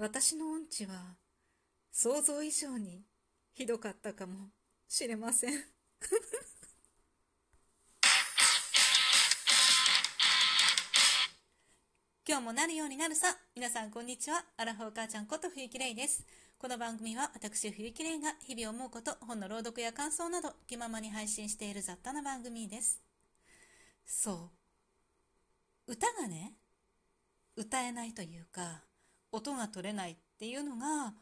私の音痴は想像以上にひどかったかもしれません 今日もなるようになるさ。皆さんこんにちは。アラフォー母ちゃんこと冬木玲です。この番組は私冬木玲が日々思うこと、本の朗読や感想など気ままに配信している雑多な番組です。そう。歌がね、歌えないというか、音が取れないっていうのが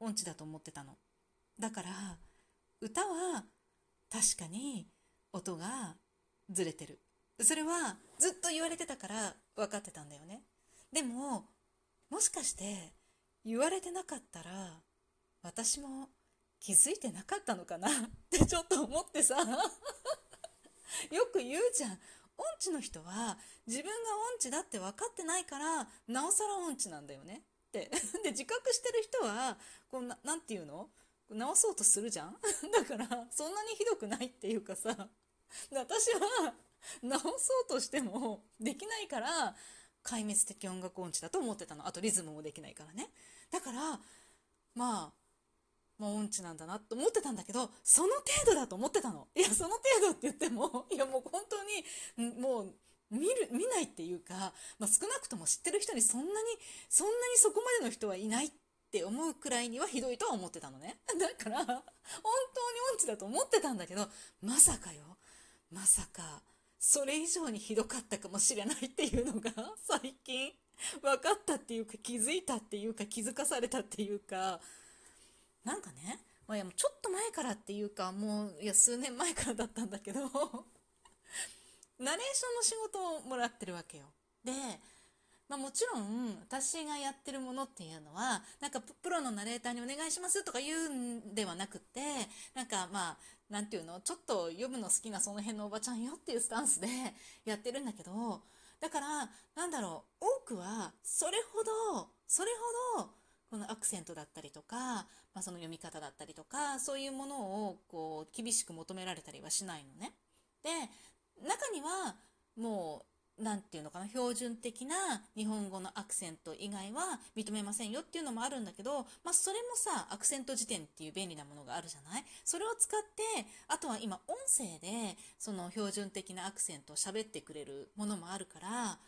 音痴だと思ってたの。だから、歌は確かに音がずれてる。それはずっと言われてたから分かってたんだよね。でも、もしかして言われてなかったら私も気づいてなかったのかな？ってちょっと思ってさ よく言うじゃん。音痴の人は自分が音痴だって分かってないからなおさら音痴なんだよねって。で自覚してる人はこうななて言うの？直そうとするじゃん？だからそんなにひどくないっていうかさ。私は直そうとしてもできないから壊滅的音楽音痴だと思ってたの。あとリズムもできないからね。だからまあもう音痴なんだなと思ってたんだけどその程度だと思ってたの。いやその程度って言ってもいやもう本当にもう見る見ないっていうか、まあ、少なくとも知ってる人にそんなにそんなにそこまでの人はいないって思うくらいにはひどいとは思ってたのね。だから本当に音痴だと思ってたんだけどまさかよ。まさかそれ以上にひどかったかもしれないっていうのが 最近分かったっていうか気づいたっていうか気づかされたっていうか。なんかね、まあ、いやもうちょっと前からっていうかもういや数年前からだったんだけど。ナレーションの仕事をもらってるわけよでまあ、もちろん私がやってるものっていうのはなんかプロのナレーターにお願いしますとか言うんではなくてなんかまあなんていうのちょっと読むの好きなその辺のおばちゃんよっていうスタンスで やってるんだけどだからなんだろう多くはそれほどそれほどこのアクセントだったりとか、まあ、その読み方だったりとかそういうものをこう厳しく求められたりはしないのね。で中にはもう何て言うのかな標準的な日本語のアクセント以外は認めませんよっていうのもあるんだけど、まあ、それもさアクセント辞典っていう便利なものがあるじゃない？それを使ってあとは今音声でその標準的なアクセントを喋ってくれるものもあるから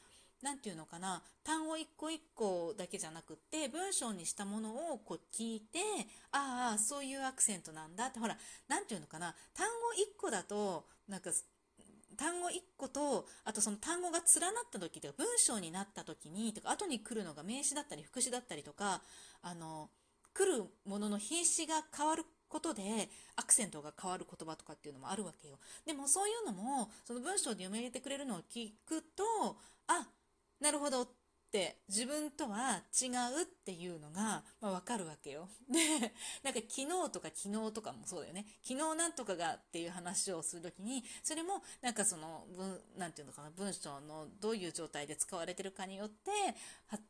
何て言うのかな？単語一個一個だけじゃなくって文章にしたものをこう聞いてああそういうアクセントなんだってほら何て言うのかな？単語一個だとなんか単語1個とあとその単語が連なった時とか文章になった時にとか後に来るのが名詞だったり副詞だったりとかあの来るものの品詞が変わることでアクセントが変わる言葉とかっていうのもあるわけよ。でもそういうのもその文章で読み上げてくれるのを聞くとあなるほどって自分とは違うっていうのが、まあ、分かるわけよ。で、なんか昨日とか昨日とかもそうだよね。昨日なんとかがっていう話をするときに、それもなんかその文、なていうのかな、文章のどういう状態で使われてるかによって、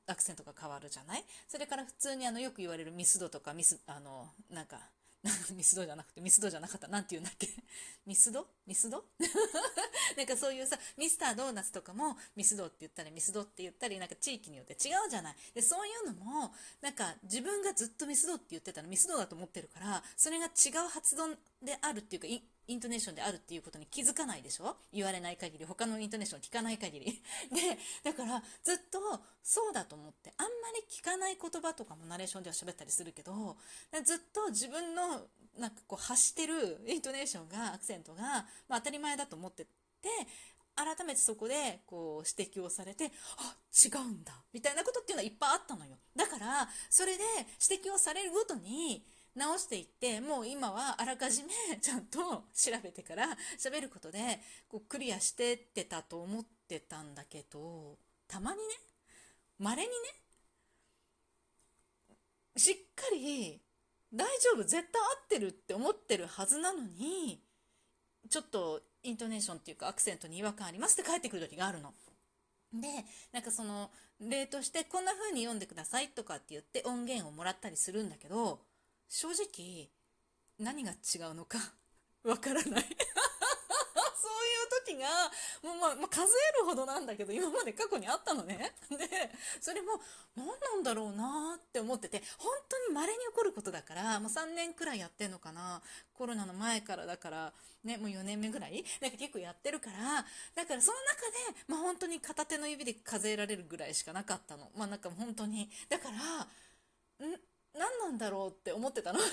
アクセントが変わるじゃない？それから普通にあのよく言われるミスドとかミス、あの、なんか、ミスドじゃなくて、ミスドじゃなかった。なんて言うんだっけ？ミスド？ミスド？なんかそういうさ、ミスタードーナツとかもミスドって言ったり、ミスドって言ったり、なんか地域によって違うじゃない。で、そういうのも、なんか自分がずっとミスドって言ってたのミスドだと思ってるから、それが違う発音であるっていうか、イントネーションであるっていうことに気づかないでしょ？言われない限り、他のイントネーション聞かない限り。で、だからずっとそうだと思って、あんまり聞かない言葉とかもナレーションでは喋ったりするけど、ずっと自分のなんかこう発してるイントネーションが、アクセントが、まあ、当たり前だと思ってて、改めてそこでこう指摘をされて、あ、違うんだ、みたいなことっていうのはいっぱいあったのよ。だから、それで指摘をされるごとに、直していってもう今はあらかじめ ちゃんと調べてから喋ることでこうクリアしてってたと思ってたんだけどたまにね稀にねしっかり大丈夫絶対合ってるって思ってるはずなのにちょっとイントネーションっていうかアクセントに違和感ありますって帰ってくる時があるの。でなんかその例としてこんな風に読んでくださいとかって言って音源をもらったりするんだけど正直何が違うのか わからない。そういう時がもう、まあ、まあ、数えるほどなんだけど今まで過去にあったのね。でそれも何なんだろうなって思ってて本当に稀に起こることだからもう3年くらいやってんのかな。コロナの前からだからねもう4年目ぐらい。なんか結構やってるからだからその中で、まあ、本当に片手の指で数えられるぐらいしかなかったの。まあなんか本当に。だからん？何なんだろうって思ってたの？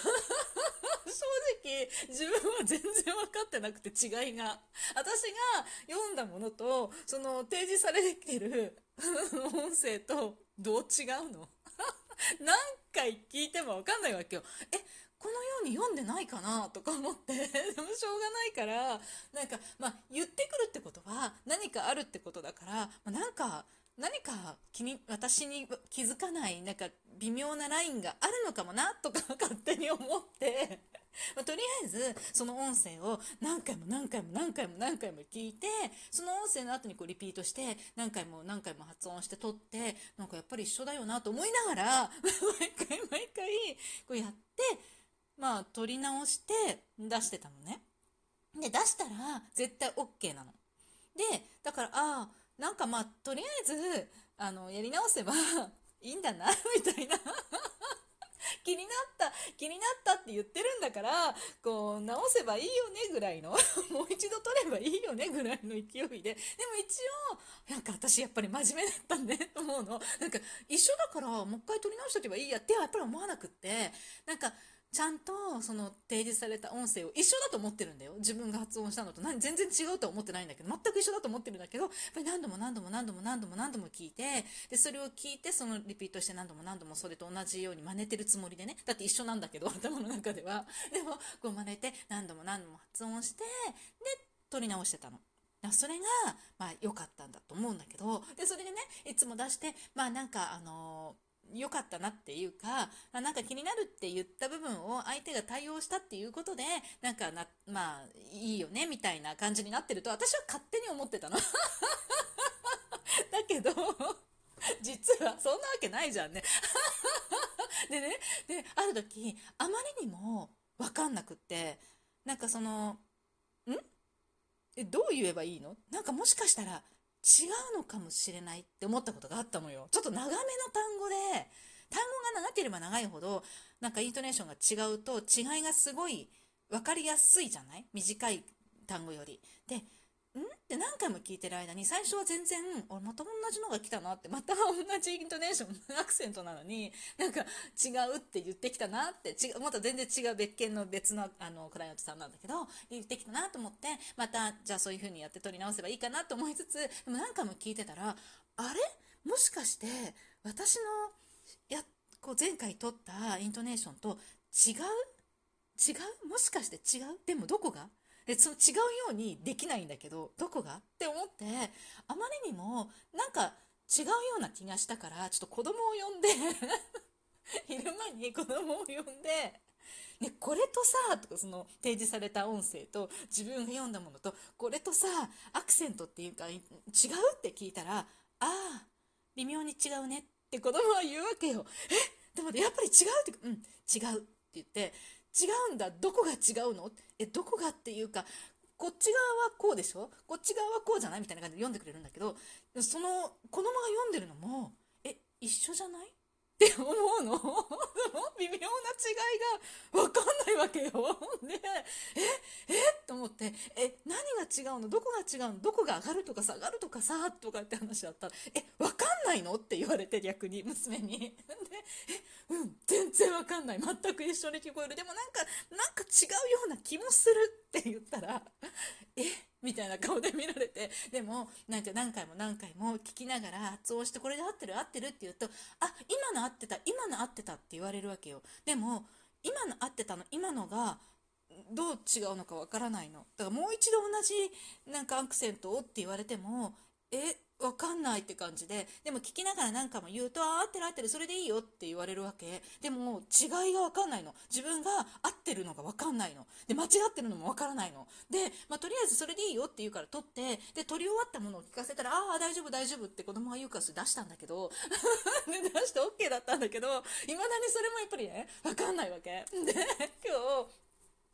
正直自分は全然分かってなくて違いが。私が読んだものとその提示されてる 音声とどう違うの？何回聞いても分かんないわけよ。えこのように読んでないかな？とか思って。でもしょうがないからなんかまあ言ってくるってことは何かあるってことだから、まあ、なんか何か気に私に気づかないなんか微妙なラインがあるのかもなとか勝手に思って。まあ、とりあえずその音声を何回も何回も何回も何回も聞いてその音声の後にこうリピートして何回も何回も発音して撮ってなんかやっぱり一緒だよなと思いながら 毎回毎回こうやってまあ撮り直して出してたのね。で出したら絶対 OK なの。でだからああなんかまあとりあえずあのやり直せば いいんだな みたいな。気になった気になったって言ってるんだからこう直せばいいよねぐらいの。もう一度取ればいいよねぐらいの勢いで。でも一応なんか私やっぱり真面目だったんでと思うの。なんか一緒だからもう一回取り直しとけばいいやってやっぱり思わなくって。なんかちゃんとその提示された音声を一緒だと思ってるんだよ。自分が発音したのと。何全然違うとは思ってないんだけど。全く一緒だと思ってるんだけど。やっぱり何度も何度も何度も何度も何度も聞いて。でそれを聞いてそのリピートして何度も何度もそれと同じように真似てるつもりでね。だって一緒なんだけど頭の中では。でもこう真似て何度も何度も発音してで撮り直してたの。それが、まあ、良かったんだと思うんだけど。でそれでねいつも出してまあなんかあのー良かったなっていうか、なんか気になるって言った部分を相手が対応したっていうことで、なんかな、まあ、いいよね、みたいな感じになってると、私は勝手に思ってたの。だけど、実はそんなわけないじゃんね。でね、で、ある時、あまりにもわかんなくって、なんかその、ん？え、どう言えばいいの？なんかもしかしたら、違うのかもしれないって思ったことがあったのよ。ちょっと長めの単語、ければ長いほど、なんかイントネーションが違うと違いがすごい分かりやすいじゃない？短い単語より。で、ん？って何回も聞いてる間に最初は全然俺また同じのが来たなってまた同じイントネーションアクセントなのになんか違うって言ってきたなって違うまた全然違う別件の別のあのクライアントさんなんだけど言ってきたなと思ってまたじゃあそういう風にやって取り直せばいいかなと思いつつでも何回も聞いてたらあれ？もしかして私のこう前回取ったイントネーションと違う？違う？もしかして違う？でもどこが？でその違うようにできないんだけどどこが？って思ってあまりにもなんか違うような気がしたからちょっと子供を呼んで 昼間に子供を呼んでね、これとさとかその提示された音声と自分が読んだものとこれとさアクセントっていうか違う？って聞いたらああ微妙に違うねって子供は言うわけよえ？でもやっぱり違うってうん違うって言って違うんだ。どこが違うの？えどこがっていうかこっち側はこうでしょ？こっち側はこうじゃない？みたいな感じで読んでくれるんだけどその子供が読んでるのもえ一緒じゃない？って思うの。微妙な違いが分かんないわけよ。で、え？え？と思って、え、何が違うの？どこが違うの？どこが上がるとか下がるとかさとかって話だったら、え、分かんないの？って言われて逆に娘に。で、え、うん、全然分かんない。全く一緒に聞こえる。でもなんか、なんか違うような気もするって言ったら、え？みたいな顔で見られて、でも、なんか何回も何回も聞きながら発音してこれで合ってる？合ってるって言うと、あ、今の合ってた、今の合ってたって言われるわけよ。でも、今の合ってたの、今のが、どう違うのかわからないの。だからもう一度同じなんかアクセントをって言われても、え、わかんないって感じで、でも聞きながら何かも言うと、あ、合ってる合ってる、それでいいよって言われるわけ。でも、違いがわかんないの。自分が合ってるのがわかんないの。で、間違ってるのもわからないの。で、まあ、とりあえずそれでいいよって言うから取って、で、取り終わったものを聞かせたら、ああ、大丈夫大丈夫って子供が言うから出したんだけど、で、出して OK だったんだけど、未だにそれもやっぱりね、わかんないわけ。で、今日、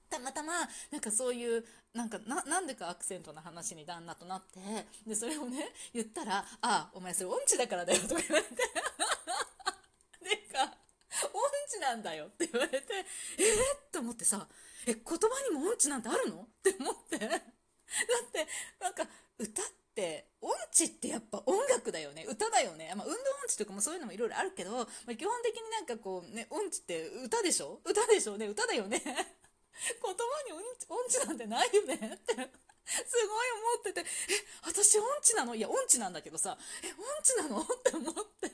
たまたま、なんかそういう、なんかな、なんでかアクセントの話に旦那となって、で、それをね、言ったら、ああ、お前それ音痴だからだよ、とか言われて。でか、音痴なんだよって言われて、え、って思ってさ、え、言葉にも音痴なんてあるの？って思って。だって、なんか、歌って、音痴ってやっぱ音楽だよね。歌だよね。まあ、運動音痴とかもそういうのもいろいろあるけど、まあ、基本的になんかこうね、音痴って歌でしょ？歌でしょね歌だよね。音痴なんてないよねって すごい思ってて、え、私音痴なの？いや、音痴なんだけどさ、え、音痴なの？って思って。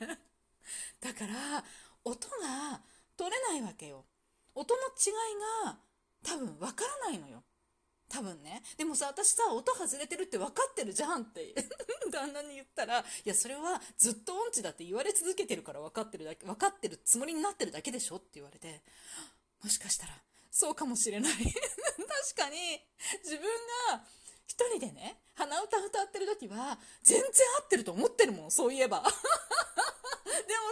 だから、音が取れないわけよ。音の違いが多分わからないのよ。多分ね。でもさ、私さ、音外れてるって分かってるじゃんって 旦那に言ったら、いや、それはずっと音痴だって言われ続けてるから分かってるだけ、分かってるつもりになってるだけでしょって言われて、もしかしたら、そうかもしれない確かに、自分が一人でね、鼻歌歌ってる時は、全然合ってると思ってるもん、そういえば。でも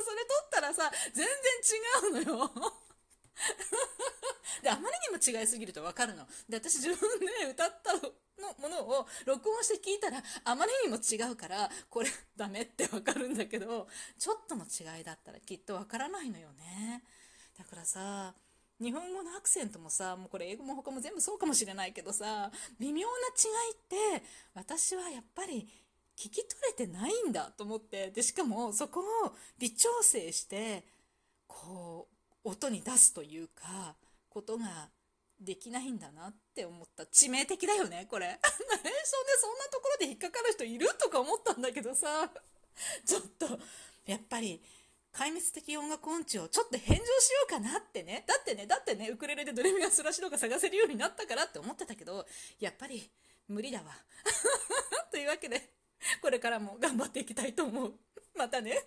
それ撮ったらさ、全然違うのよで、あまりにも違いすぎるとわかるの。で、私自分で歌ったのものを録音して聞いたら、あまりにも違うから、これダメってわかるんだけど、ちょっとの違いだったらきっとわからないのよね。だからさ、日本語のアクセントもさ、もうこれ英語も他も全部そうかもしれないけどさ、微妙な違いって、私はやっぱり聞き取れてないんだと思って、で、しかもそこを微調整して、こう、音に出すというか、ことができないんだなって思った。致命的だよね、これ。ナレーションでそんなところで引っかかる人いるとか思ったんだけどさ、ちょっと、やっぱり、壊滅的音楽音痴をちょっと返上しようかなってね。だってね、だってね、ウクレレでドレミアスラシドが探せるようになったからって思ってたけど、やっぱり無理だわ。というわけで、これからも頑張っていきたいと思う。またね。